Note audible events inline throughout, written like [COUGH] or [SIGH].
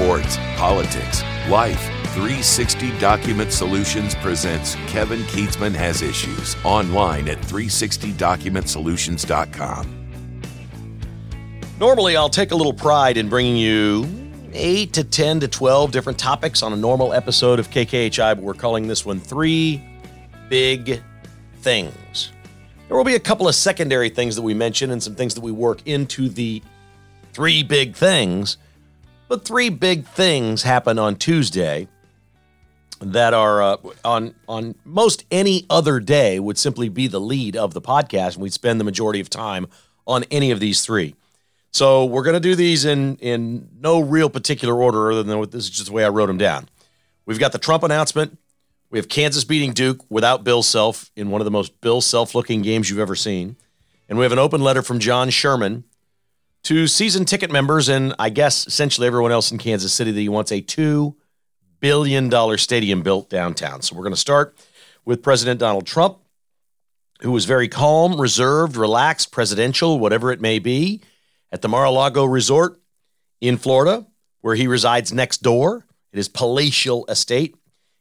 sports, politics, life. 360 Document Solutions presents Kevin Kietzman Has Issues online at 360documentsolutions.com. Normally, I'll take a little pride in bringing you 8 to 10 to 12 different topics on a normal episode of KKHI, but we're calling this one Three Big Things. There will be a couple of secondary things that we mention and some things that we work into the three big things. But three big things happen on Tuesday that are uh, on on most any other day would simply be the lead of the podcast, and we'd spend the majority of time on any of these three. So we're going to do these in in no real particular order, other than what this is just the way I wrote them down. We've got the Trump announcement. We have Kansas beating Duke without Bill Self in one of the most Bill Self looking games you've ever seen, and we have an open letter from John Sherman to season ticket members and I guess essentially everyone else in Kansas City that he wants a $2 billion stadium built downtown. So we're going to start with President Donald Trump, who was very calm, reserved, relaxed, presidential, whatever it may be, at the Mar a Lago Resort in Florida, where he resides next door at his palatial estate,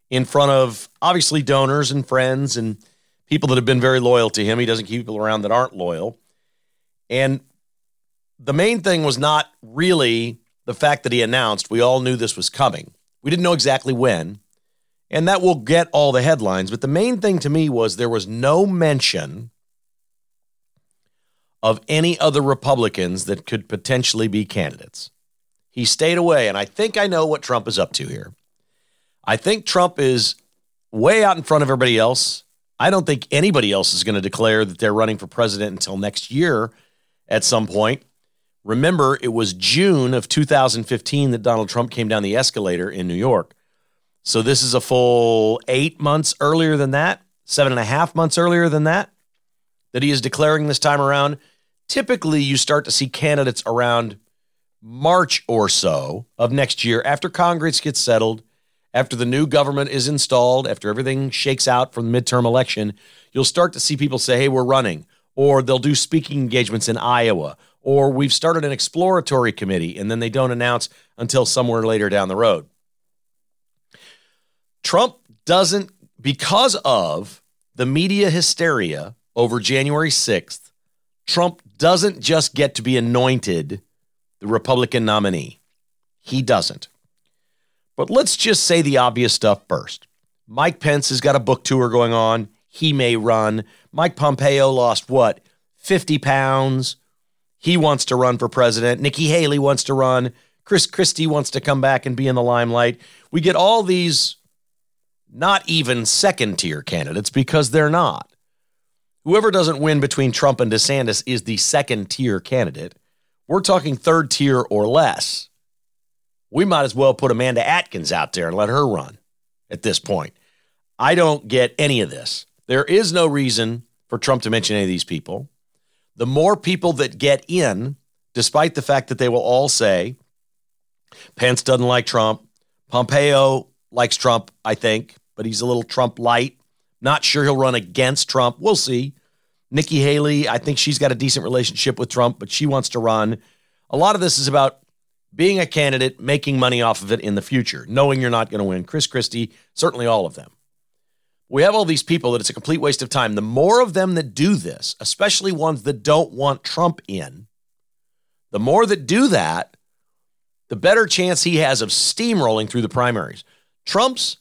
in front of obviously donors and friends and people that have been very loyal to him. He doesn't keep people around that aren't loyal. And the main thing was not really the fact that he announced we all knew this was coming. We didn't know exactly when, and that will get all the headlines. But the main thing to me was there was no mention of any other Republicans that could potentially be candidates. He stayed away, and I think I know what Trump is up to here. I think Trump is way out in front of everybody else. I don't think anybody else is going to declare that they're running for president until next year at some point. Remember, it was June of 2015 that Donald Trump came down the escalator in New York. So this is a full eight months earlier than that, seven and a half months earlier than that, that he is declaring this time around. Typically, you start to see candidates around March or so of next year after Congress gets settled, after the new government is installed, after everything shakes out from the midterm election. You'll start to see people say, hey, we're running, or they'll do speaking engagements in Iowa or we've started an exploratory committee and then they don't announce until somewhere later down the road. Trump doesn't, because of the media hysteria over January 6th, Trump doesn't just get to be anointed the Republican nominee. He doesn't. But let's just say the obvious stuff first. Mike Pence has got a book tour going on. He may run. Mike Pompeo lost what? 50 pounds. He wants to run for president. Nikki Haley wants to run. Chris Christie wants to come back and be in the limelight. We get all these not even second tier candidates because they're not. Whoever doesn't win between Trump and DeSantis is the second tier candidate. We're talking third tier or less. We might as well put Amanda Atkins out there and let her run at this point. I don't get any of this. There is no reason for Trump to mention any of these people the more people that get in, despite the fact that they will all say Pence doesn't like Trump, Pompeo likes Trump, I think, but he's a little Trump light. Not sure he'll run against Trump. We'll see. Nikki Haley, I think she's got a decent relationship with Trump, but she wants to run. A lot of this is about being a candidate, making money off of it in the future, knowing you're not going to win. Chris Christie, certainly all of them we have all these people that it's a complete waste of time. The more of them that do this, especially ones that don't want Trump in, the more that do that, the better chance he has of steamrolling through the primaries. Trump's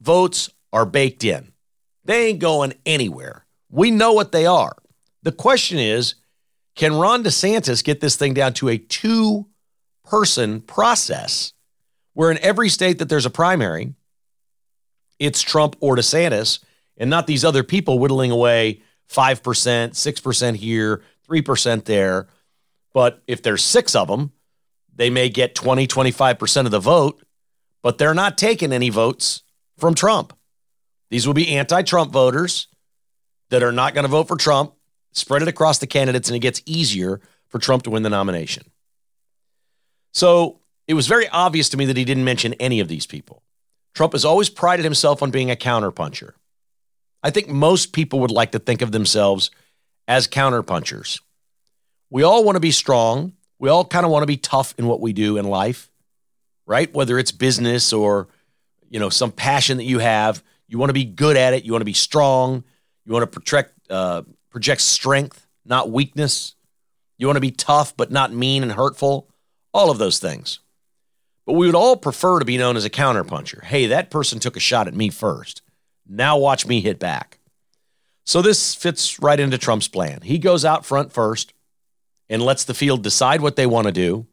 votes are baked in, they ain't going anywhere. We know what they are. The question is can Ron DeSantis get this thing down to a two person process where in every state that there's a primary, it's Trump or DeSantis and not these other people whittling away 5%, 6% here, 3% there. But if there's six of them, they may get 20, 25% of the vote, but they're not taking any votes from Trump. These will be anti Trump voters that are not going to vote for Trump. Spread it across the candidates, and it gets easier for Trump to win the nomination. So it was very obvious to me that he didn't mention any of these people. Trump has always prided himself on being a counterpuncher. I think most people would like to think of themselves as counterpunchers. We all want to be strong. We all kind of want to be tough in what we do in life. right? Whether it's business or, you know, some passion that you have, you want to be good at it. You want to be strong. You want to project, uh, project strength, not weakness. You want to be tough, but not mean and hurtful. All of those things. But we would all prefer to be known as a counterpuncher. Hey, that person took a shot at me first. Now watch me hit back. So this fits right into Trump's plan. He goes out front first and lets the field decide what they want to do.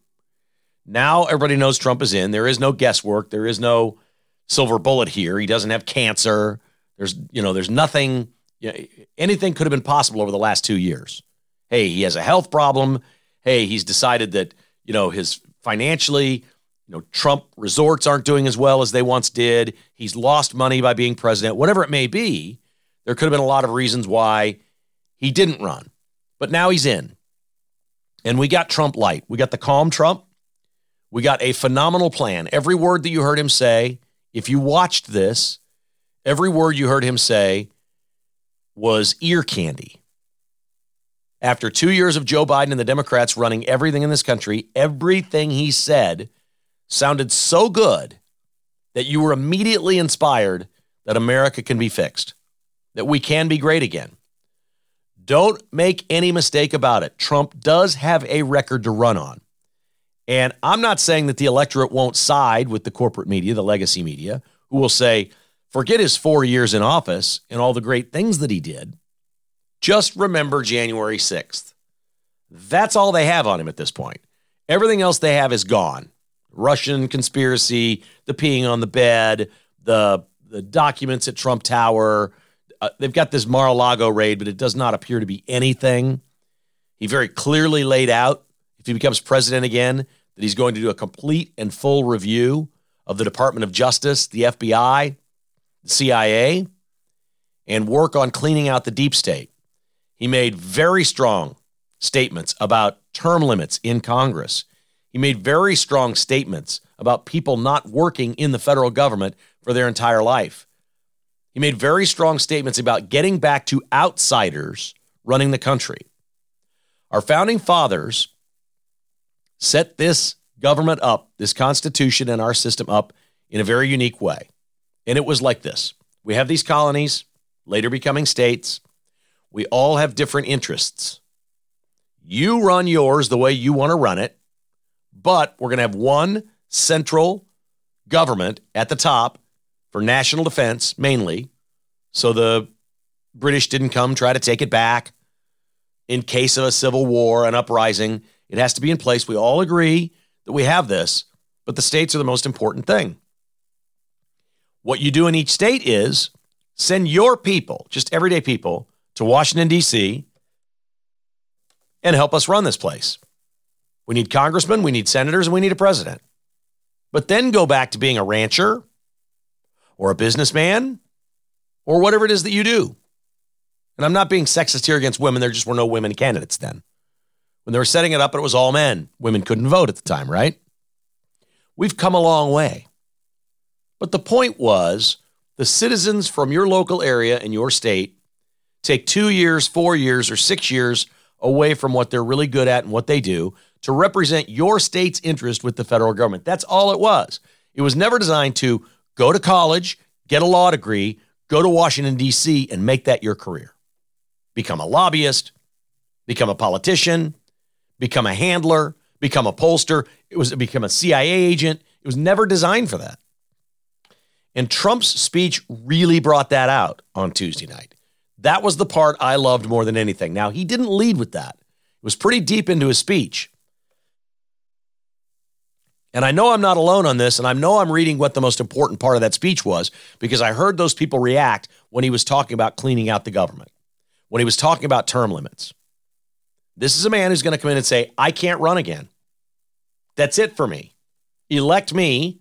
Now everybody knows Trump is in. There is no guesswork. There is no silver bullet here. He doesn't have cancer. There's, you know, there's nothing, you know, anything could have been possible over the last two years. Hey, he has a health problem. Hey, he's decided that, you know, his financially, you know, Trump resorts aren't doing as well as they once did. He's lost money by being president, whatever it may be. There could have been a lot of reasons why he didn't run, but now he's in. And we got Trump light. We got the calm Trump. We got a phenomenal plan. Every word that you heard him say, if you watched this, every word you heard him say was ear candy. After two years of Joe Biden and the Democrats running everything in this country, everything he said sounded so good that you were immediately inspired that America can be fixed, that we can be great again. Don't make any mistake about it. Trump does have a record to run on. And I'm not saying that the electorate won't side with the corporate media, the legacy media, who will say, forget his four years in office and all the great things that he did. Just remember January 6th. That's all they have on him at this point. Everything else they have is gone. Russian conspiracy, the peeing on the bed, the the documents at Trump Tower. Uh, they've got this Mar-a-Lago raid, but it does not appear to be anything. He very clearly laid out if he becomes president again that he's going to do a complete and full review of the Department of Justice, the FBI, the CIA, and work on cleaning out the deep state. He made very strong statements about term limits in Congress. He made very strong statements about people not working in the federal government for their entire life. He made very strong statements about getting back to outsiders running the country. Our founding fathers set this government up, this Constitution and our system up in a very unique way. And it was like this we have these colonies, later becoming states. We all have different interests. You run yours the way you want to run it. But we're going to have one central government at the top for national defense mainly. So the British didn't come try to take it back in case of a civil war, an uprising. It has to be in place. We all agree that we have this, but the states are the most important thing. What you do in each state is send your people, just everyday people, to Washington, D.C. and help us run this place. We need congressmen, we need senators, and we need a president. But then go back to being a rancher or a businessman or whatever it is that you do. And I'm not being sexist here against women. There just were no women candidates then. When they were setting it up, it was all men. Women couldn't vote at the time, right? We've come a long way. But the point was the citizens from your local area and your state take two years, four years, or six years away from what they're really good at and what they do to represent your state's interest with the federal government. That's all it was. It was never designed to go to college, get a law degree, go to Washington, D.C., and make that your career. Become a lobbyist, become a politician, become a handler, become a pollster. It was become a CIA agent. It was never designed for that. And Trump's speech really brought that out on Tuesday night. That was the part I loved more than anything. Now, he didn't lead with that. It was pretty deep into his speech. And I know I'm not alone on this, and I know I'm reading what the most important part of that speech was because I heard those people react when he was talking about cleaning out the government, when he was talking about term limits. This is a man who's going to come in and say, I can't run again. That's it for me. Elect me.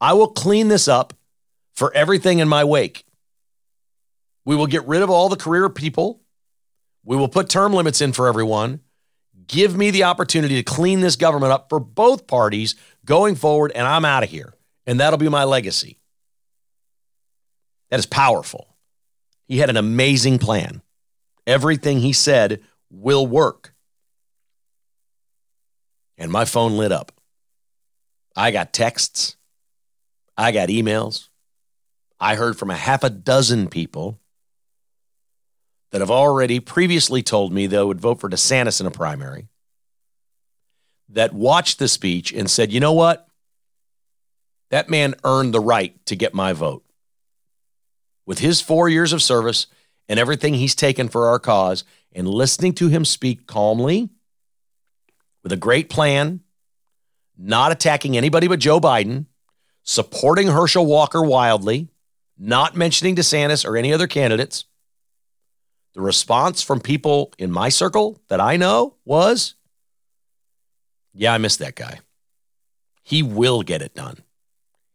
I will clean this up for everything in my wake. We will get rid of all the career people. We will put term limits in for everyone. Give me the opportunity to clean this government up for both parties going forward, and I'm out of here. And that'll be my legacy. That is powerful. He had an amazing plan. Everything he said will work. And my phone lit up. I got texts. I got emails. I heard from a half a dozen people that have already previously told me they would vote for DeSantis in a primary that watched the speech and said, you know what? That man earned the right to get my vote. With his four years of service and everything he's taken for our cause, and listening to him speak calmly, with a great plan, not attacking anybody but Joe Biden, supporting Herschel Walker wildly, not mentioning DeSantis or any other candidates. The response from people in my circle that I know was, yeah, I miss that guy. He will get it done.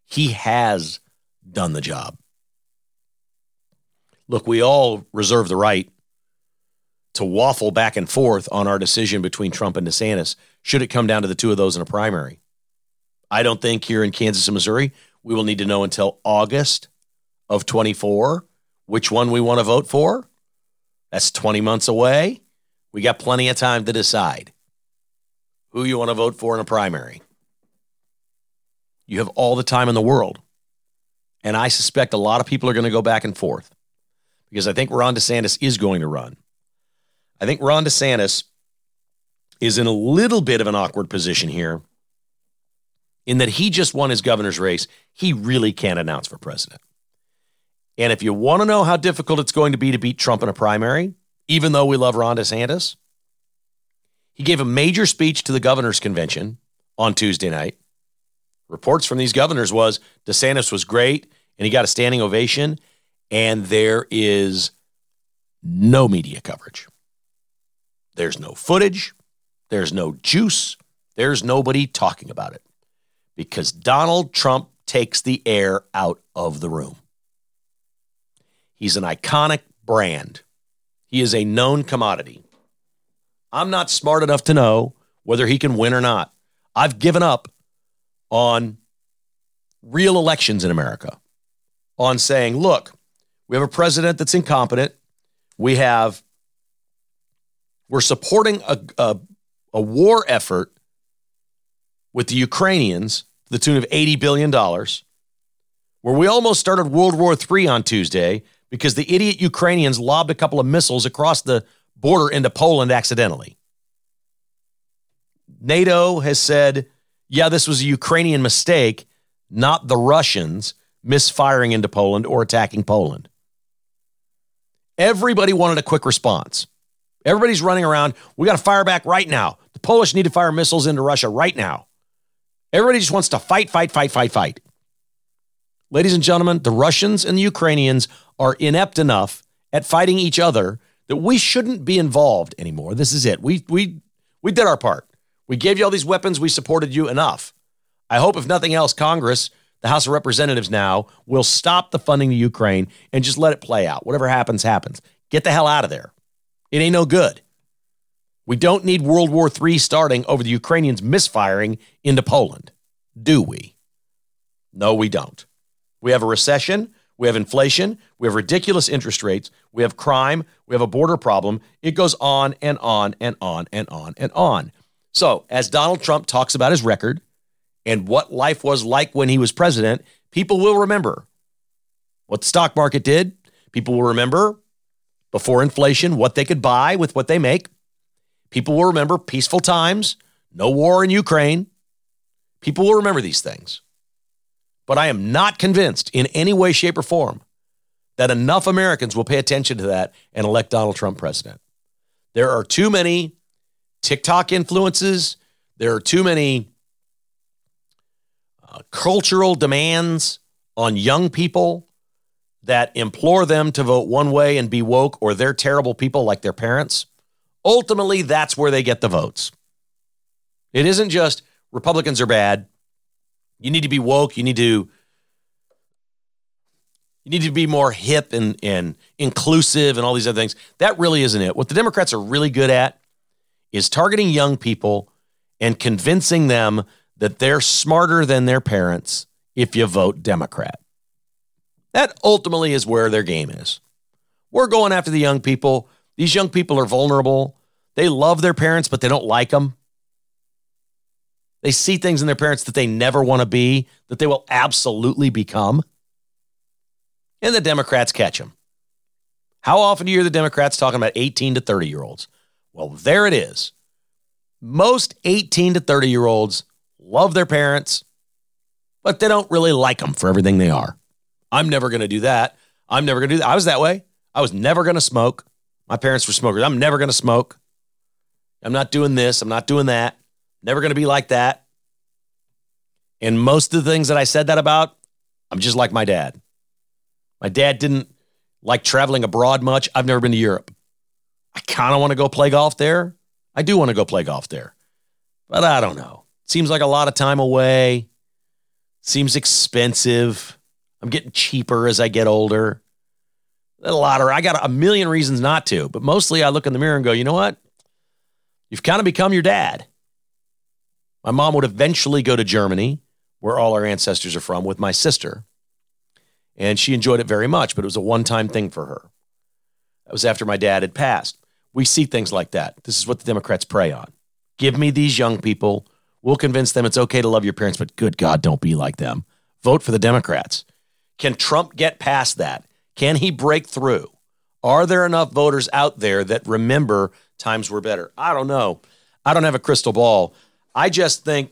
He has done the job. Look, we all reserve the right to waffle back and forth on our decision between Trump and DeSantis should it come down to the two of those in a primary. I don't think here in Kansas and Missouri, we will need to know until August of 24 which one we want to vote for. That's 20 months away. We got plenty of time to decide who you want to vote for in a primary. You have all the time in the world. And I suspect a lot of people are going to go back and forth because I think Ron DeSantis is going to run. I think Ron DeSantis is in a little bit of an awkward position here in that he just won his governor's race. He really can't announce for president. And if you want to know how difficult it's going to be to beat Trump in a primary, even though we love Ron DeSantis, he gave a major speech to the governor's convention on Tuesday night. Reports from these governors was DeSantis was great and he got a standing ovation and there is no media coverage. There's no footage, there's no juice, there's nobody talking about it because Donald Trump takes the air out of the room. He's an iconic brand. He is a known commodity. I'm not smart enough to know whether he can win or not. I've given up on real elections in America, on saying, look, we have a president that's incompetent. We have, we're supporting a, a, a war effort with the Ukrainians to the tune of $80 billion, where we almost started World War III on Tuesday because the idiot Ukrainians lobbed a couple of missiles across the border into Poland accidentally. NATO has said, yeah, this was a Ukrainian mistake, not the Russians misfiring into Poland or attacking Poland. Everybody wanted a quick response. Everybody's running around. We got to fire back right now. The Polish need to fire missiles into Russia right now. Everybody just wants to fight, fight, fight, fight, fight. Ladies and gentlemen, the Russians and the Ukrainians are inept enough at fighting each other that we shouldn't be involved anymore. This is it. We we we did our part. We gave you all these weapons. We supported you enough. I hope, if nothing else, Congress, the House of Representatives now will stop the funding to Ukraine and just let it play out. Whatever happens, happens. Get the hell out of there. It ain't no good. We don't need World War III starting over the Ukrainians misfiring into Poland, do we? No, we don't. We have a recession. We have inflation. We have ridiculous interest rates. We have crime. We have a border problem. It goes on and on and on and on and on. So, as Donald Trump talks about his record and what life was like when he was president, people will remember what the stock market did. People will remember before inflation what they could buy with what they make. People will remember peaceful times, no war in Ukraine. People will remember these things. But I am not convinced in any way, shape, or form that enough Americans will pay attention to that and elect Donald Trump president. There are too many TikTok influences, there are too many uh, cultural demands on young people that implore them to vote one way and be woke or they're terrible people like their parents. Ultimately, that's where they get the votes. It isn't just Republicans are bad, you need to be woke. You need to you need to be more hip and, and inclusive and all these other things. That really isn't it. What the Democrats are really good at is targeting young people and convincing them that they're smarter than their parents if you vote Democrat. That ultimately is where their game is. We're going after the young people. These young people are vulnerable. They love their parents, but they don't like them. They see things in their parents that they never want to be, that they will absolutely become. And the Democrats catch them. How often do you hear the Democrats talking about 18 to 30 year olds? Well, there it is. Most 18 to 30 year olds love their parents, but they don't really like them for everything they are. I'm never going to do that. I'm never going to do that. I was that way. I was never going to smoke. My parents were smokers. I'm never going to smoke. I'm not doing this. I'm not doing that. Never going to be like that. And most of the things that I said that about, I'm just like my dad. My dad didn't like traveling abroad much. I've never been to Europe. I kind of want to go play golf there. I do want to go play golf there. But I don't know. Seems like a lot of time away. Seems expensive. I'm getting cheaper as I get older. A lot of I got a million reasons not to, but mostly I look in the mirror and go, you know what? You've kind of become your dad. My mom would eventually go to Germany, where all our ancestors are from, with my sister. And she enjoyed it very much, but it was a one time thing for her. That was after my dad had passed. We see things like that. This is what the Democrats prey on. Give me these young people. We'll convince them it's okay to love your parents, but good God, don't be like them. Vote for the Democrats. Can Trump get past that? Can he break through? Are there enough voters out there that remember times were better? I don't know. I don't have a crystal ball. I just think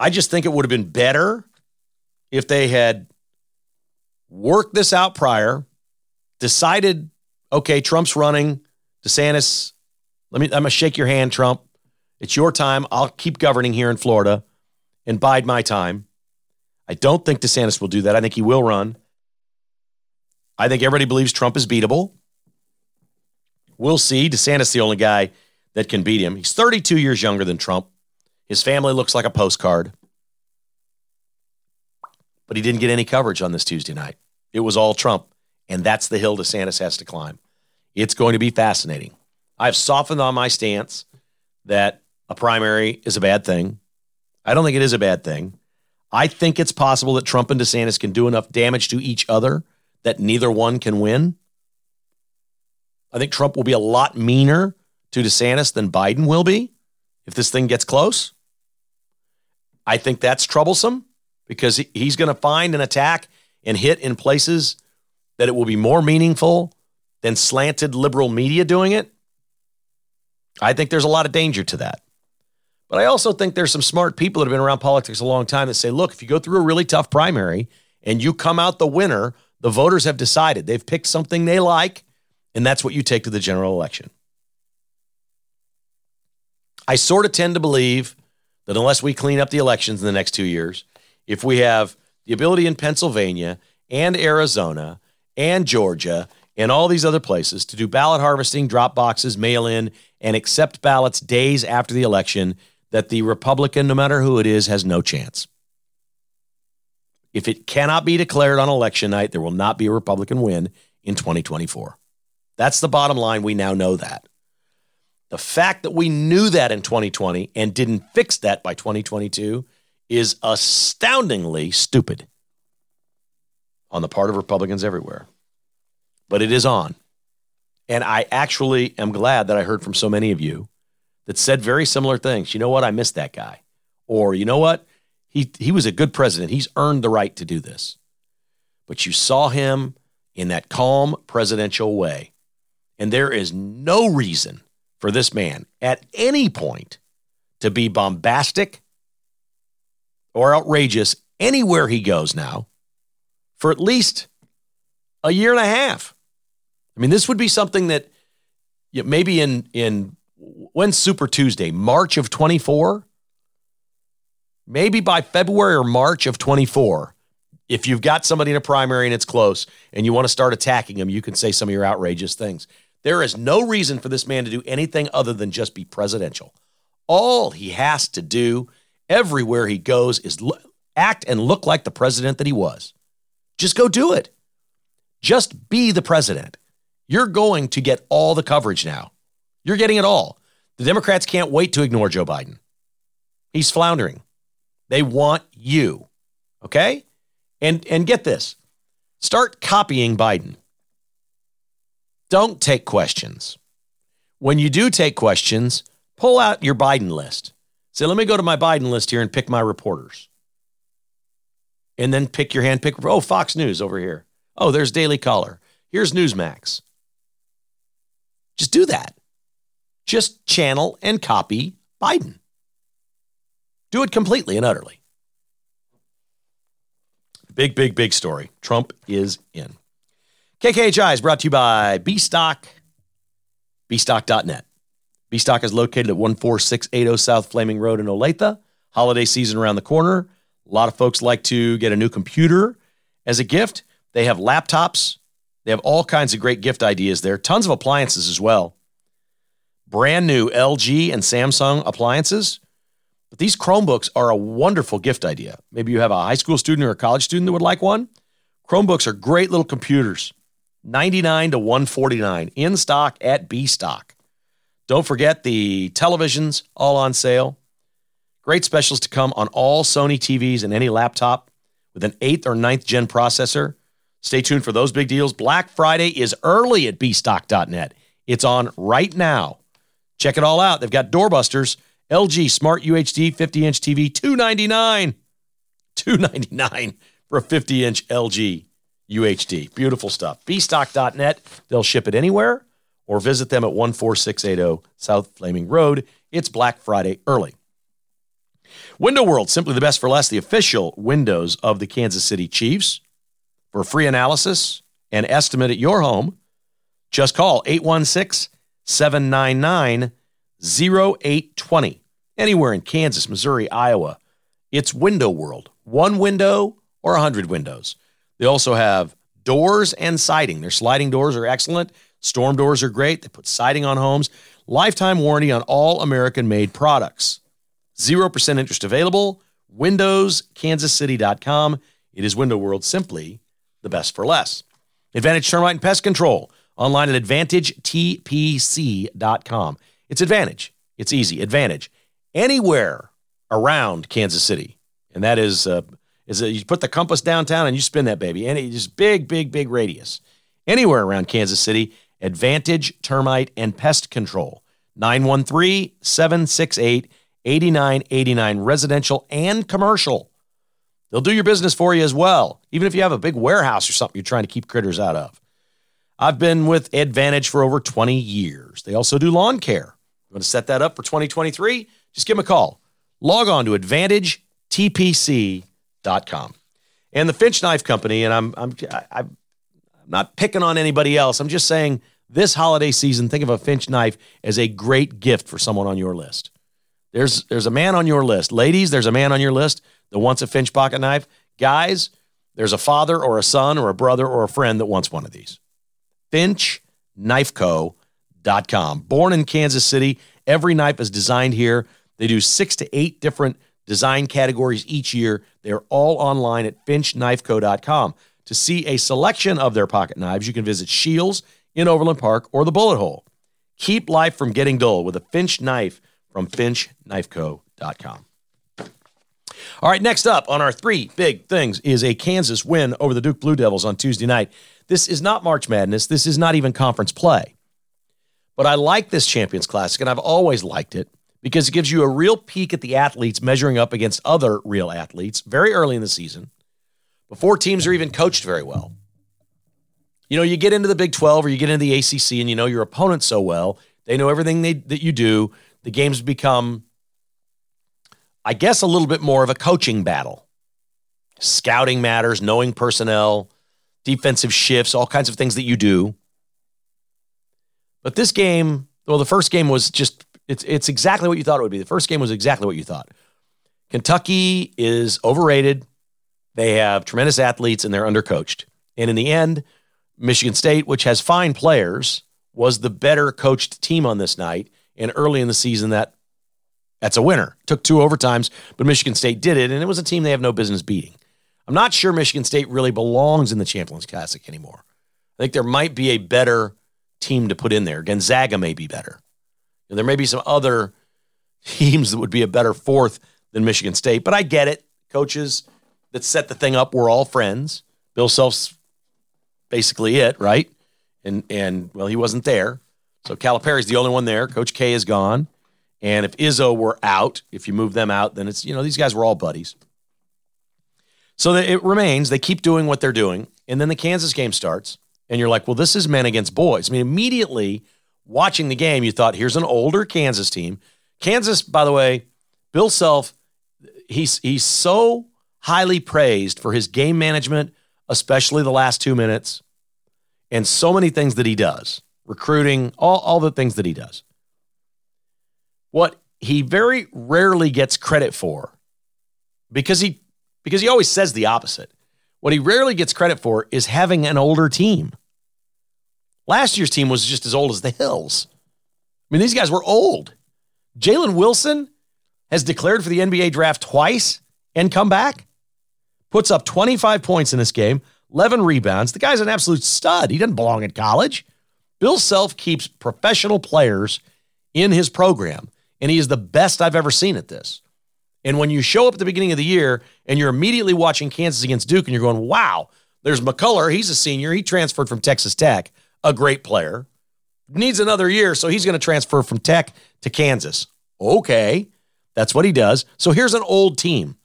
I just think it would have been better if they had worked this out prior, decided, okay, Trump's running, DeSantis, let me I'm gonna shake your hand, Trump. It's your time. I'll keep governing here in Florida and bide my time. I don't think DeSantis will do that. I think he will run. I think everybody believes Trump is beatable. We'll see. DeSantis the only guy that can beat him. He's 32 years younger than Trump. His family looks like a postcard. But he didn't get any coverage on this Tuesday night. It was all Trump. And that's the hill DeSantis has to climb. It's going to be fascinating. I've softened on my stance that a primary is a bad thing. I don't think it is a bad thing. I think it's possible that Trump and DeSantis can do enough damage to each other that neither one can win. I think Trump will be a lot meaner to DeSantis than Biden will be if this thing gets close. I think that's troublesome because he's going to find an attack and hit in places that it will be more meaningful than slanted liberal media doing it. I think there's a lot of danger to that. But I also think there's some smart people that have been around politics a long time that say, look, if you go through a really tough primary and you come out the winner, the voters have decided. They've picked something they like, and that's what you take to the general election. I sort of tend to believe that unless we clean up the elections in the next two years, if we have the ability in Pennsylvania and Arizona and Georgia and all these other places to do ballot harvesting, drop boxes, mail in, and accept ballots days after the election, that the Republican, no matter who it is, has no chance. If it cannot be declared on election night, there will not be a Republican win in 2024. That's the bottom line. We now know that. The fact that we knew that in 2020 and didn't fix that by 2022 is astoundingly stupid on the part of Republicans everywhere. But it is on. And I actually am glad that I heard from so many of you that said very similar things. You know what? I missed that guy. Or, you know what? He, he was a good president. He's earned the right to do this. But you saw him in that calm presidential way. And there is no reason for this man at any point to be bombastic or outrageous anywhere he goes now for at least a year and a half. I mean, this would be something that maybe in in when Super Tuesday, March of 24, maybe by February or March of 24, if you've got somebody in a primary and it's close and you want to start attacking them, you can say some of your outrageous things. There is no reason for this man to do anything other than just be presidential. All he has to do everywhere he goes is act and look like the president that he was. Just go do it. Just be the president. You're going to get all the coverage now. You're getting it all. The Democrats can't wait to ignore Joe Biden. He's floundering. They want you. Okay? And and get this. Start copying Biden. Don't take questions. When you do take questions, pull out your Biden list. Say, let me go to my Biden list here and pick my reporters. And then pick your hand pick. Oh, Fox News over here. Oh, there's Daily Caller. Here's Newsmax. Just do that. Just channel and copy Biden. Do it completely and utterly. Big, big, big story. Trump is in. KKHI is brought to you by Bstock, bstock.net. Bstock is located at 14680 South Flaming Road in Olathe. Holiday season around the corner. A lot of folks like to get a new computer as a gift. They have laptops. They have all kinds of great gift ideas there. Tons of appliances as well. Brand new LG and Samsung appliances. But these Chromebooks are a wonderful gift idea. Maybe you have a high school student or a college student that would like one. Chromebooks are great little computers. 99 to 149 in stock at B stock. Don't forget the televisions all on sale. Great specials to come on all Sony TVs and any laptop with an 8th or ninth gen processor. Stay tuned for those big deals. Black Friday is early at bstock.net. It's on right now. Check it all out. They've got doorbusters LG Smart UHD 50 inch TV, 299 299 for a 50 inch LG UHD. Beautiful stuff. Bstock.net. They'll ship it anywhere or visit them at 14680 South Flaming Road. It's Black Friday early. Window World, simply the best for less, the official windows of the Kansas City Chiefs. For free analysis and estimate at your home, just call 816 799 0820. Anywhere in Kansas, Missouri, Iowa, it's Window World. One window or 100 windows. They also have doors and siding. Their sliding doors are excellent. Storm doors are great. They put siding on homes. Lifetime warranty on all American made products. 0% interest available. WindowsKansasCity.com. It is Window World, simply the best for less. Advantage Termite and Pest Control online at AdvantageTPC.com. It's Advantage. It's easy. Advantage. Anywhere around Kansas City. And that is, uh, is that you put the compass downtown and you spin that baby. And it's big, big, big radius. Anywhere around Kansas City, Advantage Termite and Pest Control. 913 768 8989 residential and commercial. They'll do your business for you as well, even if you have a big warehouse or something you're trying to keep critters out of. I've been with Advantage for over 20 years. They also do lawn care. You want to set that up for 2023? Just give them a call. Log on to AdvantageTPC.com. And the Finch Knife Company, and I'm, I'm, I'm not picking on anybody else. I'm just saying this holiday season, think of a Finch knife as a great gift for someone on your list. There's, there's a man on your list. Ladies, there's a man on your list that wants a Finch pocket knife. Guys, there's a father or a son or a brother or a friend that wants one of these. FinchKnifeCo.com. Born in Kansas City, every knife is designed here. They do six to eight different design categories each year. They're all online at FinchKnifeCo.com. To see a selection of their pocket knives, you can visit Shields in Overland Park or the Bullet Hole. Keep life from getting dull with a Finch knife from FinchKnifeCo.com. All right, next up on our three big things is a Kansas win over the Duke Blue Devils on Tuesday night. This is not March Madness. This is not even conference play. But I like this Champions Classic, and I've always liked it because it gives you a real peek at the athletes measuring up against other real athletes very early in the season before teams are even coached very well. You know, you get into the Big 12 or you get into the ACC and you know your opponent so well, they know everything they, that you do. The games become, I guess, a little bit more of a coaching battle. Scouting matters, knowing personnel, defensive shifts, all kinds of things that you do. But this game, well, the first game was just it's it's exactly what you thought it would be. The first game was exactly what you thought. Kentucky is overrated. They have tremendous athletes and they're undercoached. And in the end, Michigan State, which has fine players, was the better coached team on this night. And early in the season, that that's a winner. Took two overtimes, but Michigan State did it, and it was a team they have no business beating. I'm not sure Michigan State really belongs in the Champions Classic anymore. I think there might be a better team to put in there. Gonzaga may be better. And there may be some other teams that would be a better fourth than Michigan State, but I get it. Coaches that set the thing up were all friends. Bill Self's basically it, right? And and well, he wasn't there. So Calipari's the only one there. Coach K is gone. And if Izzo were out, if you move them out, then it's, you know, these guys were all buddies. So it remains, they keep doing what they're doing. And then the Kansas game starts, and you're like, well, this is men against boys. I mean, immediately watching the game, you thought, here's an older Kansas team. Kansas, by the way, Bill Self, he's he's so highly praised for his game management, especially the last two minutes, and so many things that he does, recruiting, all, all the things that he does. What he very rarely gets credit for, because he because he always says the opposite. What he rarely gets credit for is having an older team. Last year's team was just as old as the Hills. I mean, these guys were old. Jalen Wilson has declared for the NBA draft twice and come back. Puts up 25 points in this game, 11 rebounds. The guy's an absolute stud. He doesn't belong at college. Bill Self keeps professional players in his program, and he is the best I've ever seen at this. And when you show up at the beginning of the year and you're immediately watching Kansas against Duke and you're going, wow, there's McCullar. He's a senior. He transferred from Texas Tech, a great player. Needs another year, so he's going to transfer from Tech to Kansas. Okay, that's what he does. So here's an old team.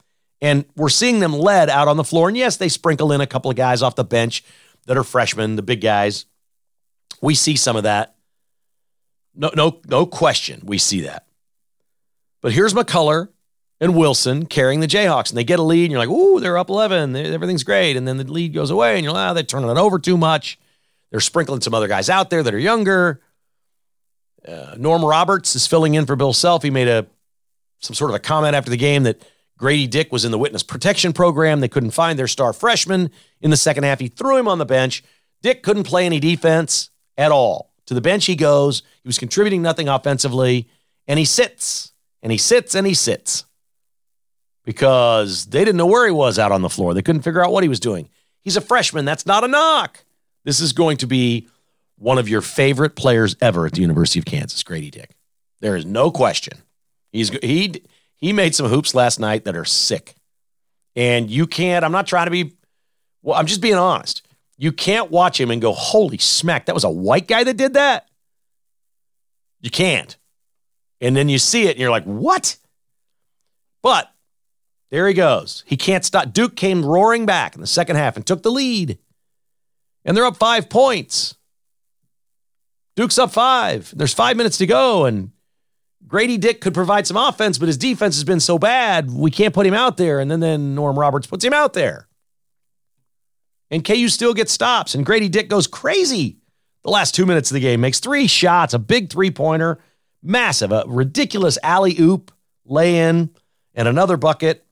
And we're seeing them led out on the floor. And yes, they sprinkle in a couple of guys off the bench that are freshmen, the big guys. We see some of that. No, no, no question. We see that. But here's McCullar and Wilson carrying the Jayhawks, and they get a lead, and you're like, ooh, they're up 11. Everything's great. And then the lead goes away, and you're like, ah, they're turning it over too much. They're sprinkling some other guys out there that are younger. Uh, Norm Roberts is filling in for Bill Self. He made a some sort of a comment after the game that Grady Dick was in the witness protection program. They couldn't find their star freshman in the second half. He threw him on the bench. Dick couldn't play any defense at all. To the bench he goes. He was contributing nothing offensively, and he sits and he sits and he sits because they didn't know where he was out on the floor. They couldn't figure out what he was doing. He's a freshman. That's not a knock. This is going to be one of your favorite players ever at the University of Kansas, Grady Dick. There is no question. He's he he made some hoops last night that are sick. And you can't, I'm not trying to be well, I'm just being honest. You can't watch him and go, "Holy smack, that was a white guy that did that." You can't. And then you see it and you're like, "What?" But there he goes. He can't stop. Duke came roaring back in the second half and took the lead. And they're up five points. Duke's up five. There's five minutes to go. And Grady Dick could provide some offense, but his defense has been so bad, we can't put him out there. And then, then Norm Roberts puts him out there. And KU still gets stops. And Grady Dick goes crazy the last two minutes of the game, makes three shots, a big three pointer, massive, a ridiculous alley oop, lay in, and another bucket.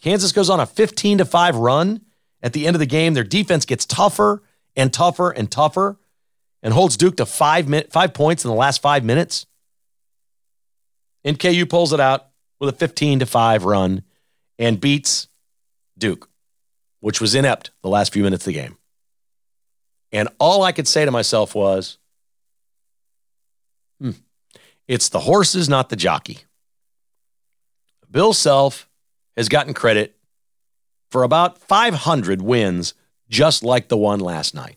Kansas goes on a 15 to 5 run at the end of the game. Their defense gets tougher and tougher and tougher and holds Duke to five, min- five points in the last five minutes. NKU pulls it out with a 15 to 5 run and beats Duke, which was inept the last few minutes of the game. And all I could say to myself was, hmm, it's the horses, not the jockey. Bill Self has gotten credit for about 500 wins just like the one last night.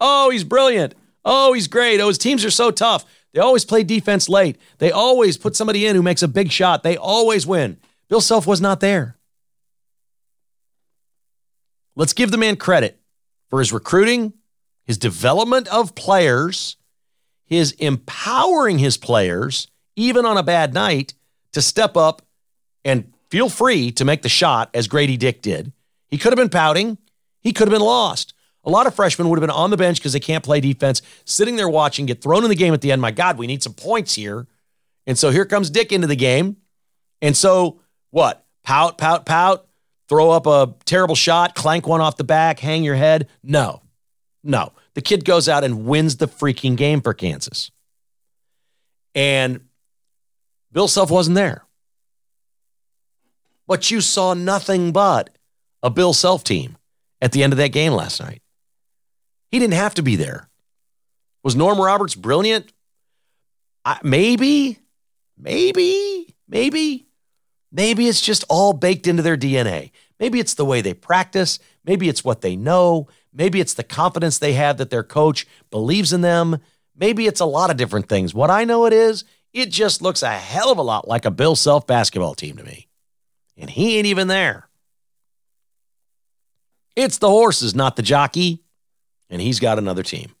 Oh, he's brilliant. Oh, he's great. Oh, his teams are so tough. They always play defense late. They always put somebody in who makes a big shot. They always win. Bill Self was not there. Let's give the man credit for his recruiting, his development of players, his empowering his players, even on a bad night, to step up and feel free to make the shot as Grady Dick did. He could have been pouting, he could have been lost. A lot of freshmen would have been on the bench because they can't play defense, sitting there watching, get thrown in the game at the end. My God, we need some points here. And so here comes Dick into the game. And so what? Pout, pout, pout, throw up a terrible shot, clank one off the back, hang your head. No, no. The kid goes out and wins the freaking game for Kansas. And Bill Self wasn't there. But you saw nothing but a Bill Self team at the end of that game last night. He didn't have to be there. Was Norm Roberts brilliant? I, maybe, maybe, maybe, maybe it's just all baked into their DNA. Maybe it's the way they practice. Maybe it's what they know. Maybe it's the confidence they have that their coach believes in them. Maybe it's a lot of different things. What I know it is, It just looks a hell of a lot like a Bill Self basketball team to me. And he ain't even there. It's the horses, not the jockey. And he's got another team.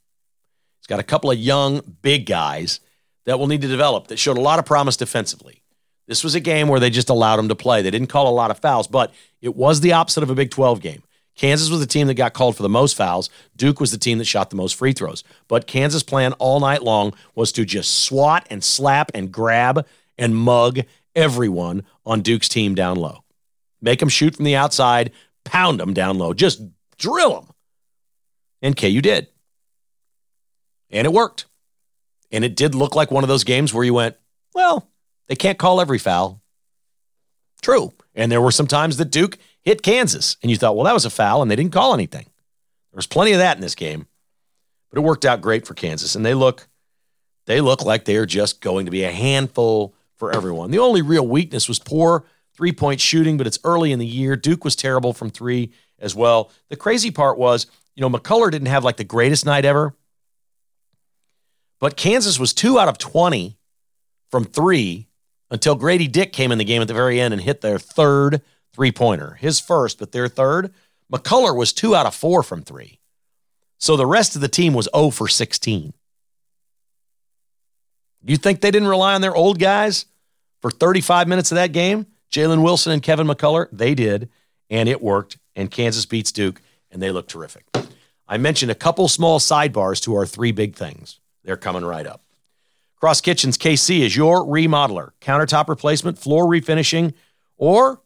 He's got a couple of young, big guys that will need to develop that showed a lot of promise defensively. This was a game where they just allowed him to play. They didn't call a lot of fouls, but it was the opposite of a Big 12 game. Kansas was the team that got called for the most fouls. Duke was the team that shot the most free throws. But Kansas' plan all night long was to just swat and slap and grab and mug everyone on Duke's team down low. Make them shoot from the outside, pound them down low, just drill them. And KU did. And it worked. And it did look like one of those games where you went, well, they can't call every foul. True. And there were some times that Duke hit Kansas, and you thought, well, that was a foul, and they didn't call anything. There was plenty of that in this game, but it worked out great for Kansas, and they look, they look like they are just going to be a handful for everyone. The only real weakness was poor three point shooting, but it's early in the year. Duke was terrible from three as well. The crazy part was, you know, McCullar didn't have like the greatest night ever, but Kansas was two out of 20 from three until Grady Dick came in the game at the very end and hit their third three pointer. His first, but their third. McCullar was two out of four from three. So the rest of the team was 0 for 16. You think they didn't rely on their old guys for 35 minutes of that game? Jalen Wilson and Kevin McCullar, they did, and it worked. And Kansas beats Duke, and they look terrific. I mentioned a couple small sidebars to our three big things. They're coming right up. Cross Kitchens KC is your remodeler, countertop replacement, floor refinishing, or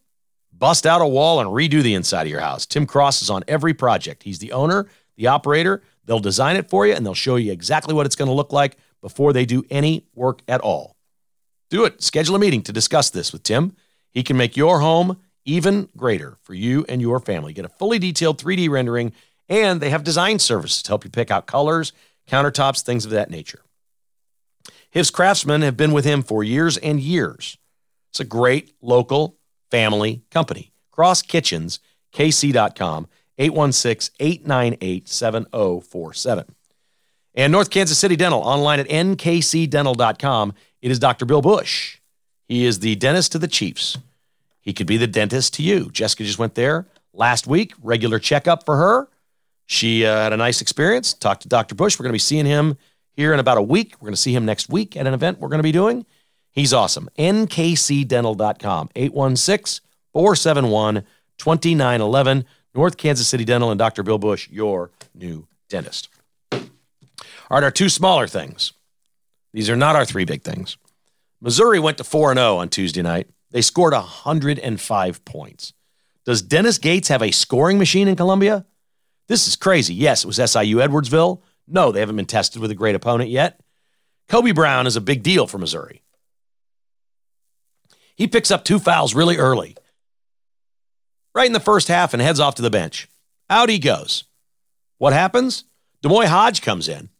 bust out a wall and redo the inside of your house. Tim Cross is on every project. He's the owner, the operator. They'll design it for you and they'll show you exactly what it's going to look like before they do any work at all. Do it. Schedule a meeting to discuss this with Tim. He can make your home even greater for you and your family. Get a fully detailed 3D rendering, and they have design services to help you pick out colors, countertops, things of that nature. His craftsmen have been with him for years and years. It's a great local family company. Cross Kitchens, KC.com, 816 898 7047. And North Kansas City Dental, online at nkcdental.com. It is Dr. Bill Bush. He is the dentist to the Chiefs. He could be the dentist to you. Jessica just went there last week, regular checkup for her. She uh, had a nice experience. Talked to Dr. Bush. We're going to be seeing him here in about a week. We're going to see him next week at an event we're going to be doing. He's awesome. nkcdental.com, 816 471 2911. North Kansas City Dental and Dr. Bill Bush, your new dentist. Right, our two smaller things. These are not our three big things. Missouri went to 4 0 on Tuesday night. They scored 105 points. Does Dennis Gates have a scoring machine in Columbia? This is crazy. Yes, it was SIU Edwardsville. No, they haven't been tested with a great opponent yet. Kobe Brown is a big deal for Missouri. He picks up two fouls really early, right in the first half, and heads off to the bench. Out he goes. What happens? D'Moi Hodge comes in.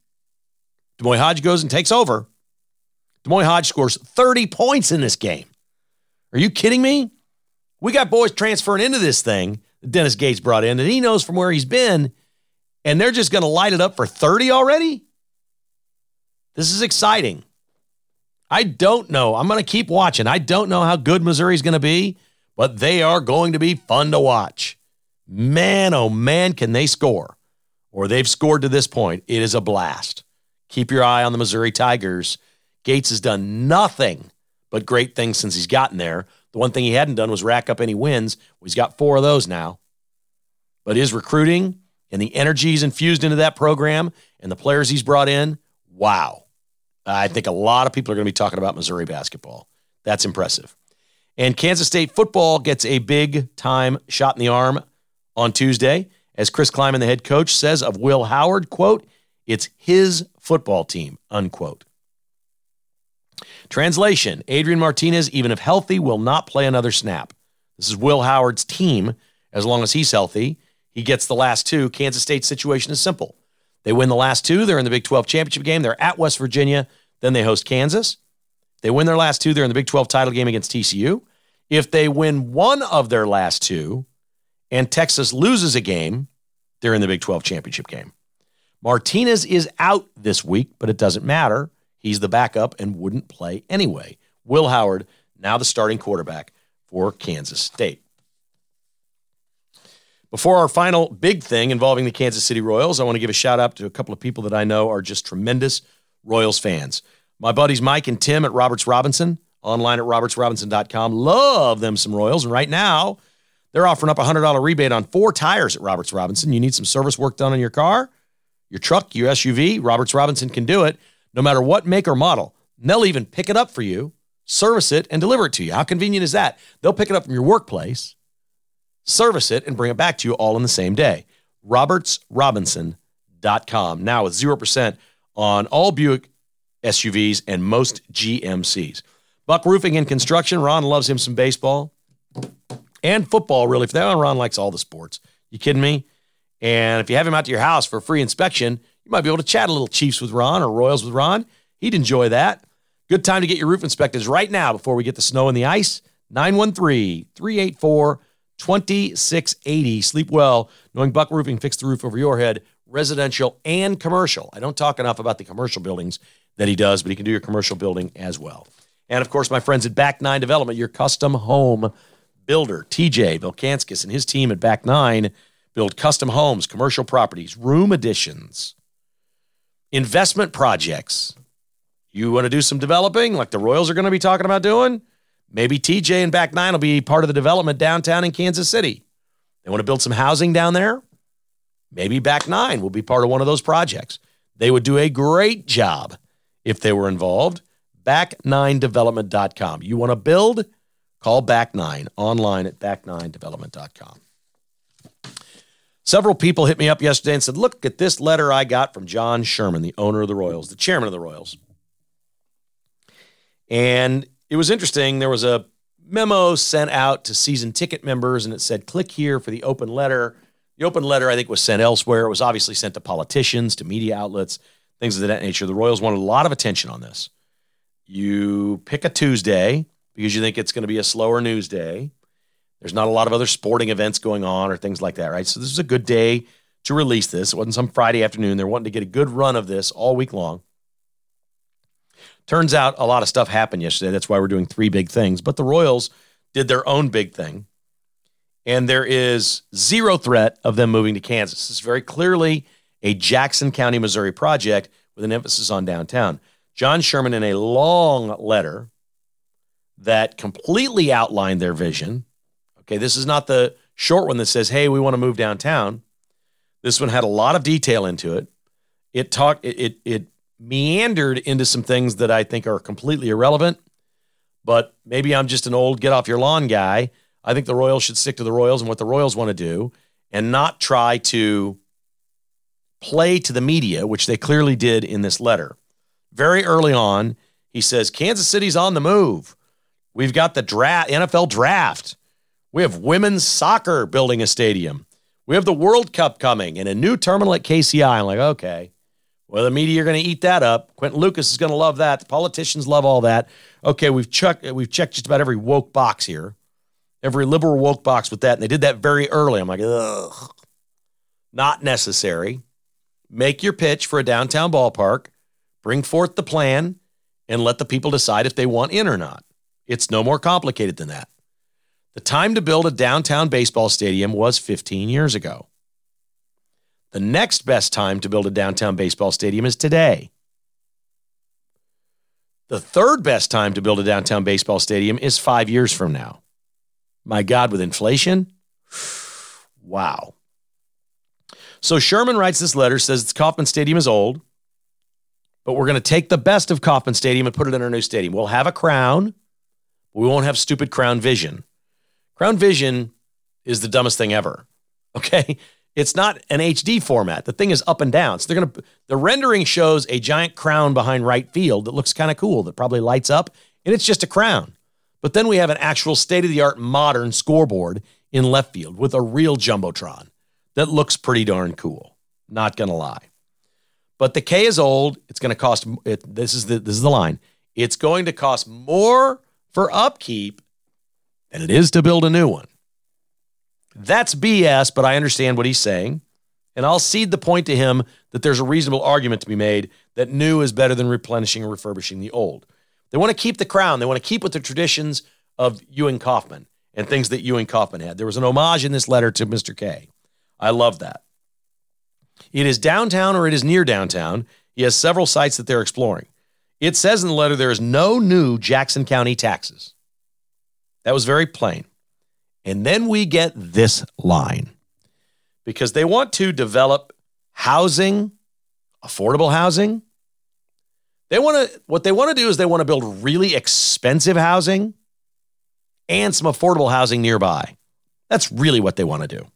D'Moi Hodge goes and takes over. D'Moi Hodge scores 30 points in this game. Are you kidding me? We got boys transferring into this thing Dennis Gates brought in, and he knows from where he's been and they're just going to light it up for 30 already? This is exciting. I don't know. I'm going to keep watching. I don't know how good Missouri's going to be, but they are going to be fun to watch. Man, oh man, can they score? Or they've scored to this point. It is a blast. Keep your eye on the Missouri Tigers. Gates has done nothing but great things since he's gotten there. The one thing he hadn't done was rack up any wins. Well, he's got four of those now. But his recruiting and the energy he's infused into that program and the players he's brought in, wow. I think a lot of people are going to be talking about Missouri basketball. That's impressive. And Kansas State football gets a big time shot in the arm on Tuesday. As Chris Klieman, the head coach, says of Will Howard, quote, it's his football team, unquote. Translation Adrian Martinez, even if healthy, will not play another snap. This is Will Howard's team as long as he's healthy. He gets the last two. Kansas State's situation is simple. They win the last two. They're in the Big 12 championship game. They're at West Virginia. Then they host Kansas. They win their last two. They're in the Big 12 title game against TCU. If they win one of their last two and Texas loses a game, they're in the Big 12 championship game. Martinez is out this week, but it doesn't matter. he's the backup and wouldn't play anyway. Will Howard, now the starting quarterback for Kansas State. Before our final big thing involving the Kansas City Royals, I want to give a shout out to a couple of people that I know are just tremendous Royals fans. My buddies Mike and Tim at Roberts Robinson, online at robertsrobinson.com. Love them some Royals. And right now, they're offering up a $100 rebate on four tires at Roberts Robinson. You need some service work done on your car, your truck, your SUV. Roberts Robinson can do it no matter what make or model. And they'll even pick it up for you, service it, and deliver it to you. How convenient is that? They'll pick it up from your workplace service it, and bring it back to you all in the same day. RobertsRobinson.com. Now with 0% on all Buick SUVs and most GMCs. Buck Roofing and Construction. Ron loves him some baseball and football, really. For that, Ron likes all the sports. You kidding me? And if you have him out to your house for a free inspection, you might be able to chat a little Chiefs with Ron or Royals with Ron. He'd enjoy that. Good time to get your roof inspected right now before we get the snow and the ice. 913 384 2680. Sleep well, knowing Buck Roofing fixed the roof over your head, residential and commercial. I don't talk enough about the commercial buildings that he does, but he can do your commercial building as well. And of course, my friends at Back Nine Development, your custom home builder, TJ Vilkanskis and his team at Back Nine build custom homes, commercial properties, room additions, investment projects. You want to do some developing like the Royals are going to be talking about doing? Maybe TJ and Back Nine will be part of the development downtown in Kansas City. They want to build some housing down there. Maybe Back Nine will be part of one of those projects. They would do a great job if they were involved. Back9development.com. You want to build? Call Back Nine online at back9development.com. Several people hit me up yesterday and said, Look at this letter I got from John Sherman, the owner of the Royals, the chairman of the Royals. And it was interesting. There was a memo sent out to season ticket members, and it said, click here for the open letter. The open letter, I think, was sent elsewhere. It was obviously sent to politicians, to media outlets, things of that nature. The Royals wanted a lot of attention on this. You pick a Tuesday because you think it's going to be a slower news day. There's not a lot of other sporting events going on or things like that, right? So this is a good day to release this. It wasn't some Friday afternoon. They're wanting to get a good run of this all week long. Turns out a lot of stuff happened yesterday. That's why we're doing three big things. But the Royals did their own big thing. And there is zero threat of them moving to Kansas. It's very clearly a Jackson County, Missouri project with an emphasis on downtown. John Sherman, in a long letter that completely outlined their vision. Okay, this is not the short one that says, hey, we want to move downtown. This one had a lot of detail into it. It talked, it, it, it meandered into some things that I think are completely irrelevant. But maybe I'm just an old get off your lawn guy. I think the Royals should stick to the Royals and what the Royals want to do and not try to play to the media, which they clearly did in this letter. Very early on, he says Kansas City's on the move. We've got the draft, NFL draft. We have women's soccer building a stadium. We have the World Cup coming and a new terminal at KCI. I'm like, okay. Well, the media are going to eat that up. Quinton Lucas is going to love that. The politicians love all that. Okay, we've checked we've checked just about every woke box here, every liberal woke box with that, and they did that very early. I'm like, ugh, not necessary. Make your pitch for a downtown ballpark, bring forth the plan, and let the people decide if they want in or not. It's no more complicated than that. The time to build a downtown baseball stadium was 15 years ago. The next best time to build a downtown baseball stadium is today. The third best time to build a downtown baseball stadium is five years from now. My God, with inflation? [SIGHS] wow. So Sherman writes this letter, says Kauffman Stadium is old, but we're going to take the best of Kauffman Stadium and put it in our new stadium. We'll have a crown, we won't have stupid crown vision. Crown vision is the dumbest thing ever. [LAUGHS] Okay. It's not an HD format. The thing is up and down. So they're going to, the rendering shows a giant crown behind right field that looks kind of cool, that probably lights up, and it's just a crown. But then we have an actual state of the art modern scoreboard in left field with a real Jumbotron that looks pretty darn cool. Not going to lie. But the K is old. It's going to cost, it, this, is the, this is the line. It's going to cost more for upkeep than it is to build a new one. That's BS, but I understand what he's saying. And I'll cede the point to him that there's a reasonable argument to be made that new is better than replenishing or refurbishing the old. They want to keep the crown. They want to keep with the traditions of Ewing Kauffman and things that Ewing Kauffman had. There was an homage in this letter to Mr. K. I love that. It is downtown or it is near downtown. He has several sites that they're exploring. It says in the letter there is no new Jackson County taxes. That was very plain. And then we get this line because they want to develop housing, affordable housing. They want to what they want to do is they want to build really expensive housing and some affordable housing nearby. That's really what they want to do.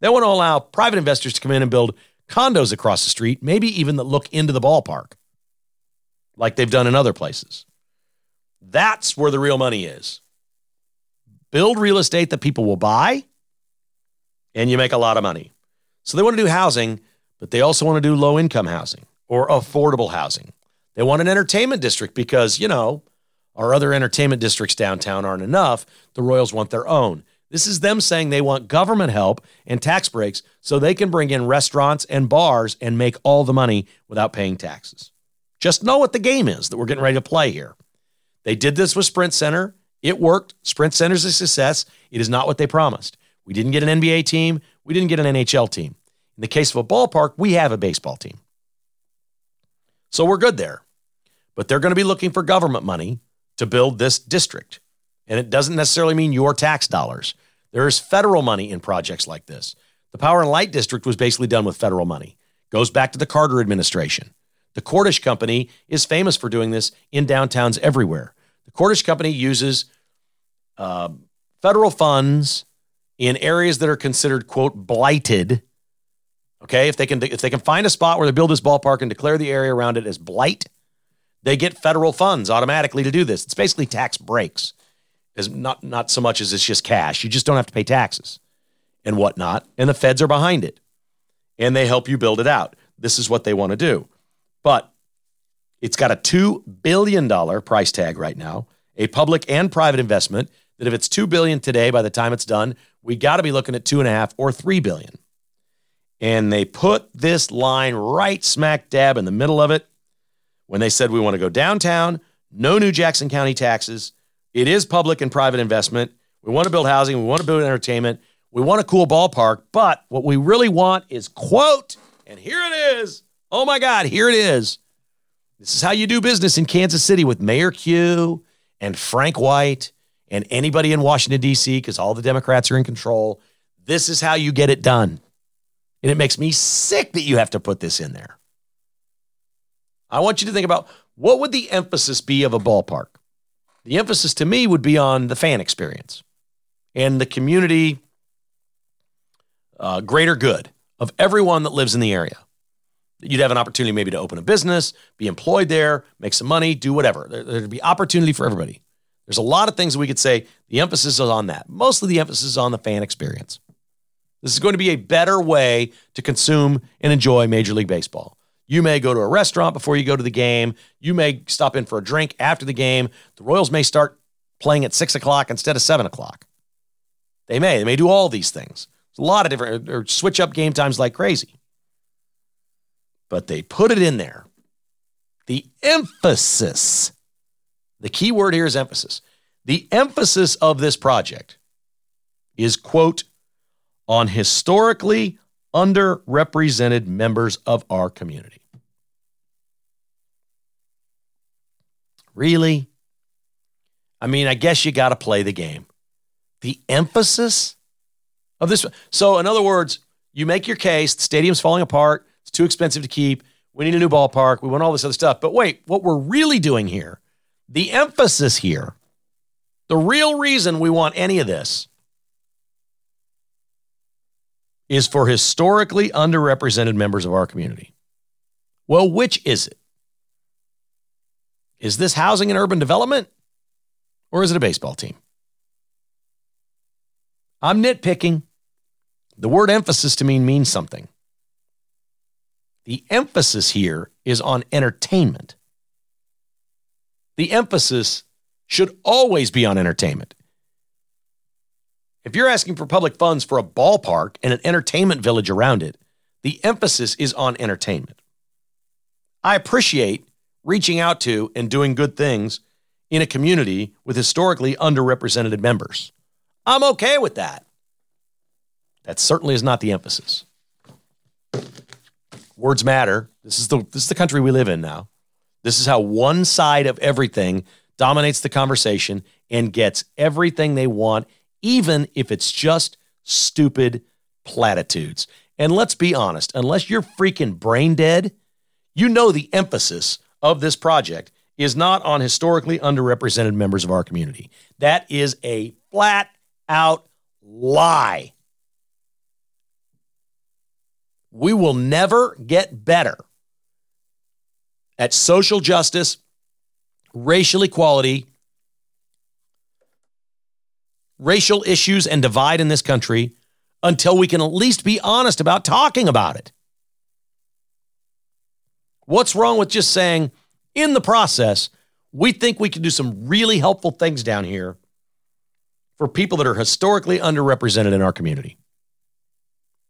They want to allow private investors to come in and build condos across the street, maybe even that look into the ballpark, like they've done in other places. That's where the real money is. Build real estate that people will buy, and you make a lot of money. So they want to do housing, but they also want to do low income housing or affordable housing. They want an entertainment district because, you know, our other entertainment districts downtown aren't enough. The Royals want their own. This is them saying they want government help and tax breaks so they can bring in restaurants and bars and make all the money without paying taxes. Just know what the game is that we're getting ready to play here. They did this with Sprint Center. It worked. Sprint Center's a success. It is not what they promised. We didn't get an NBA team. We didn't get an NHL team. In the case of a ballpark, we have a baseball team. So we're good there. But they're going to be looking for government money to build this district. And it doesn't necessarily mean your tax dollars. There is federal money in projects like this. The Power and Light District was basically done with federal money. Goes back to the Carter administration. The Cordish Company is famous for doing this in downtowns everywhere. The Cordish Company uses uh, federal funds in areas that are considered quote blighted. Okay, if they can if they can find a spot where they build this ballpark and declare the area around it as blight, they get federal funds automatically to do this. It's basically tax breaks, as not not so much as it's just cash. You just don't have to pay taxes and whatnot, and the feds are behind it, and they help you build it out. This is what they want to do, but it's got a two billion dollar price tag right now, a public and private investment. That if it's 2 billion today, by the time it's done, we got to be looking at two and a half or 3 billion. And they put this line right smack dab in the middle of it when they said we want to go downtown, no new Jackson County taxes. It is public and private investment. We want to build housing. We want to build entertainment. We want a cool ballpark. But what we really want is, quote, and here it is. Oh my God, here it is. This is how you do business in Kansas City with Mayor Q and Frank White and anybody in Washington, D.C., because all the Democrats are in control. This is how you get it done. And it makes me sick that you have to put this in there. I want you to think about what would the emphasis be of a ballpark? The emphasis to me would be on the fan experience and the community uh, greater good of everyone that lives in the area. You'd have an opportunity maybe to open a business, be employed there, make some money, do whatever. There, there'd be opportunity for everybody. There's a lot of things we could say the emphasis is on that. Mostly the emphasis is on the fan experience. This is going to be a better way to consume and enjoy Major League Baseball. You may go to a restaurant before you go to the game. You may stop in for a drink after the game. The Royals may start playing at six o'clock instead of seven o'clock. They may. They may do all these things. There's a lot of different, or switch up game times like crazy. But they put it in there. The emphasis, the key word here is emphasis. The emphasis of this project is, quote, on historically underrepresented members of our community. Really? I mean, I guess you got to play the game. The emphasis of this. So, in other words, you make your case, the stadium's falling apart, it's too expensive to keep, we need a new ballpark, we want all this other stuff. But wait, what we're really doing here, the emphasis here, the real reason we want any of this is for historically underrepresented members of our community. Well, which is it? Is this housing and urban development or is it a baseball team? I'm nitpicking. The word emphasis to me means something. The emphasis here is on entertainment. The emphasis should always be on entertainment. If you're asking for public funds for a ballpark and an entertainment village around it, the emphasis is on entertainment. I appreciate reaching out to and doing good things in a community with historically underrepresented members. I'm okay with that. That certainly is not the emphasis. Words matter. This is the this is the country we live in now. This is how one side of everything dominates the conversation and gets everything they want, even if it's just stupid platitudes. And let's be honest, unless you're freaking brain dead, you know the emphasis of this project is not on historically underrepresented members of our community. That is a flat out lie. We will never get better at social justice, racial equality, racial issues, and divide in this country until we can at least be honest about talking about it. What's wrong with just saying, in the process, we think we can do some really helpful things down here for people that are historically underrepresented in our community?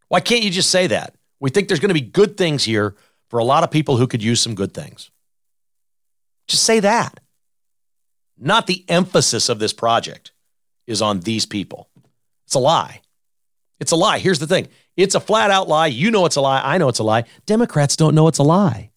Why can't you just say that? We think there's going to be good things here for a lot of people who could use some good things. Just say that. Not the emphasis of this project is on these people. It's a lie. It's a lie. Here's the thing it's a flat out lie. You know it's a lie. I know it's a lie. Democrats don't know it's a lie.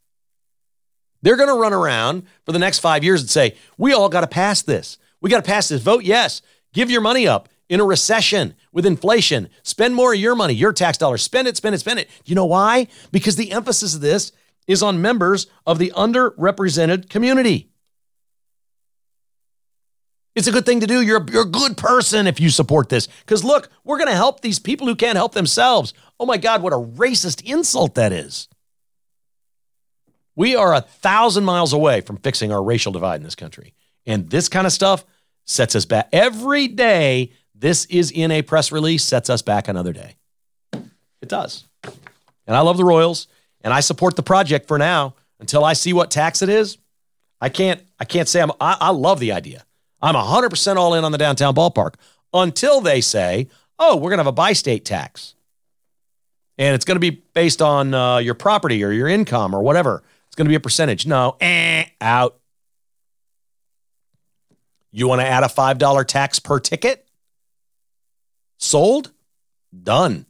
They're going to run around for the next five years and say, we all got to pass this. We got to pass this. Vote yes. Give your money up in a recession with inflation. Spend more of your money, your tax dollars. Spend it, spend it, spend it. You know why? Because the emphasis of this is on members of the underrepresented community. It's a good thing to do. You're you're a good person if you support this. Because look, we're going to help these people who can't help themselves. Oh my God, what a racist insult that is. We are a thousand miles away from fixing our racial divide in this country. And this kind of stuff sets us back. Every day this is in a press release sets us back another day. It does. And I love the Royals and I support the project for now until I see what tax it is. I can't I can't say I'm I, I love the idea. I'm 100% all in on the downtown ballpark until they say, "Oh, we're going to have a bi-state tax." And it's going to be based on uh, your property or your income or whatever. It's going to be a percentage. No, eh, out. You want to add a $5 tax per ticket? Sold? Done.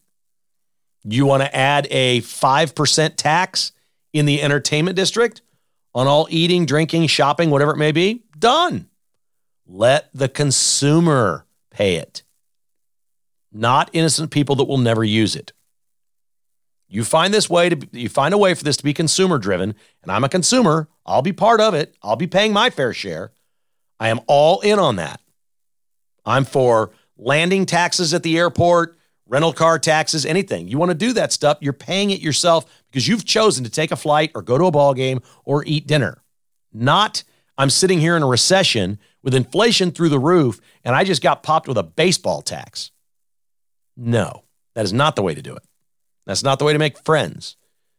You want to add a 5% tax in the entertainment district on all eating, drinking, shopping, whatever it may be? Done. Let the consumer pay it, not innocent people that will never use it. You find this way to you find a way for this to be consumer driven, and I'm a consumer. I'll be part of it. I'll be paying my fair share. I am all in on that. I'm for landing taxes at the airport, rental car taxes, anything. You want to do that stuff, you're paying it yourself because you've chosen to take a flight or go to a ball game or eat dinner. Not I'm sitting here in a recession with inflation through the roof and I just got popped with a baseball tax. No, that is not the way to do it. That's not the way to make friends.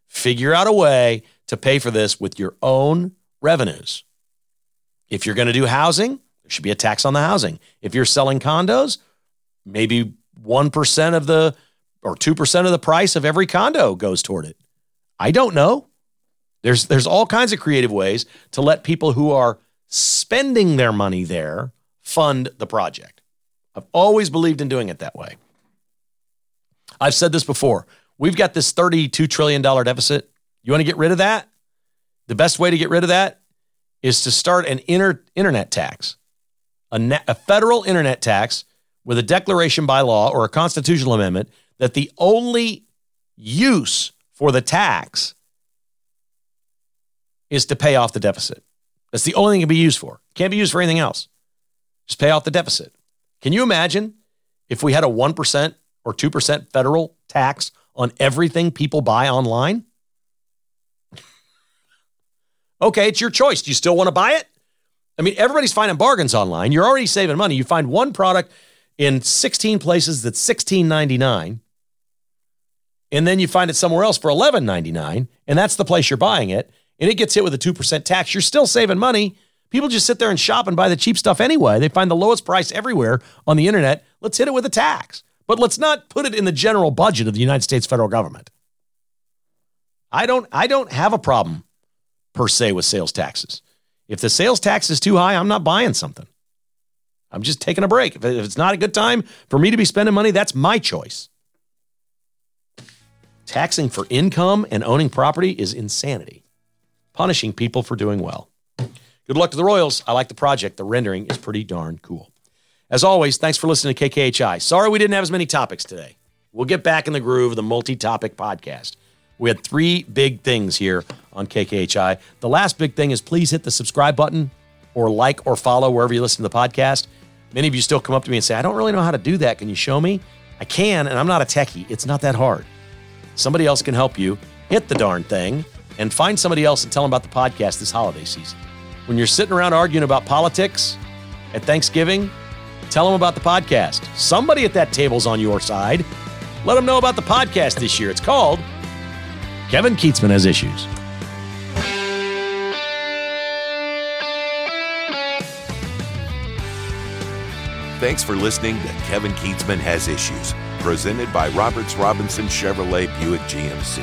Figure out a way to pay for this with your own revenues. If you're going to do housing, there should be a tax on the housing. If you're selling condos, maybe 1% of the or 2% of the price of every condo goes toward it. I don't know. There's there's all kinds of creative ways to let people who are spending their money there fund the project. I've always believed in doing it that way. I've said this before. We've got this $32 trillion deficit. You want to get rid of that? The best way to get rid of that is to start an inter- internet tax, a, na- a federal internet tax with a declaration by law or a constitutional amendment that the only use for the tax is to pay off the deficit. That's the only thing it can be used for. Can't be used for anything else. Just pay off the deficit. Can you imagine if we had a 1% or 2% federal tax on everything people buy online? [LAUGHS] Okay, it's your choice. Do you still want to buy it? I mean, everybody's finding bargains online. You're already saving money. You find one product in 16 places that's $16.99, and then you find it somewhere else for $11.99, and that's the place you're buying it, and it gets hit with a 2% tax. You're still saving money. People just sit there and shop and buy the cheap stuff anyway. They find the lowest price everywhere on the internet. Let's hit it with a tax. But let's not put it in the general budget of the United States federal government. I don't I don't have a problem per se with sales taxes. If the sales tax is too high, I'm not buying something. I'm just taking a break. If it's not a good time for me to be spending money, that's my choice. Taxing for income and owning property is insanity. Punishing people for doing well. Good luck to the Royals. I like the project. The rendering is pretty darn cool. As always, thanks for listening to KKHI. Sorry we didn't have as many topics today. We'll get back in the groove of the multi topic podcast. We had three big things here on KKHI. The last big thing is please hit the subscribe button or like or follow wherever you listen to the podcast. Many of you still come up to me and say, I don't really know how to do that. Can you show me? I can, and I'm not a techie. It's not that hard. Somebody else can help you. Hit the darn thing and find somebody else and tell them about the podcast this holiday season. When you're sitting around arguing about politics at Thanksgiving, tell them about the podcast. Somebody at that table's on your side. Let them know about the podcast this year. It's called Kevin Kietzman Has Issues. Thanks for listening to Kevin Kietzman Has Issues, presented by Roberts Robinson Chevrolet Buick GMC.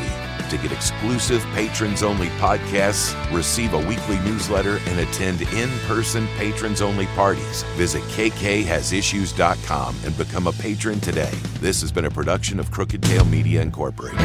To get exclusive patrons only podcasts, receive a weekly newsletter, and attend in person patrons only parties, visit kkhasissues.com and become a patron today. This has been a production of Crooked Tail Media Incorporated.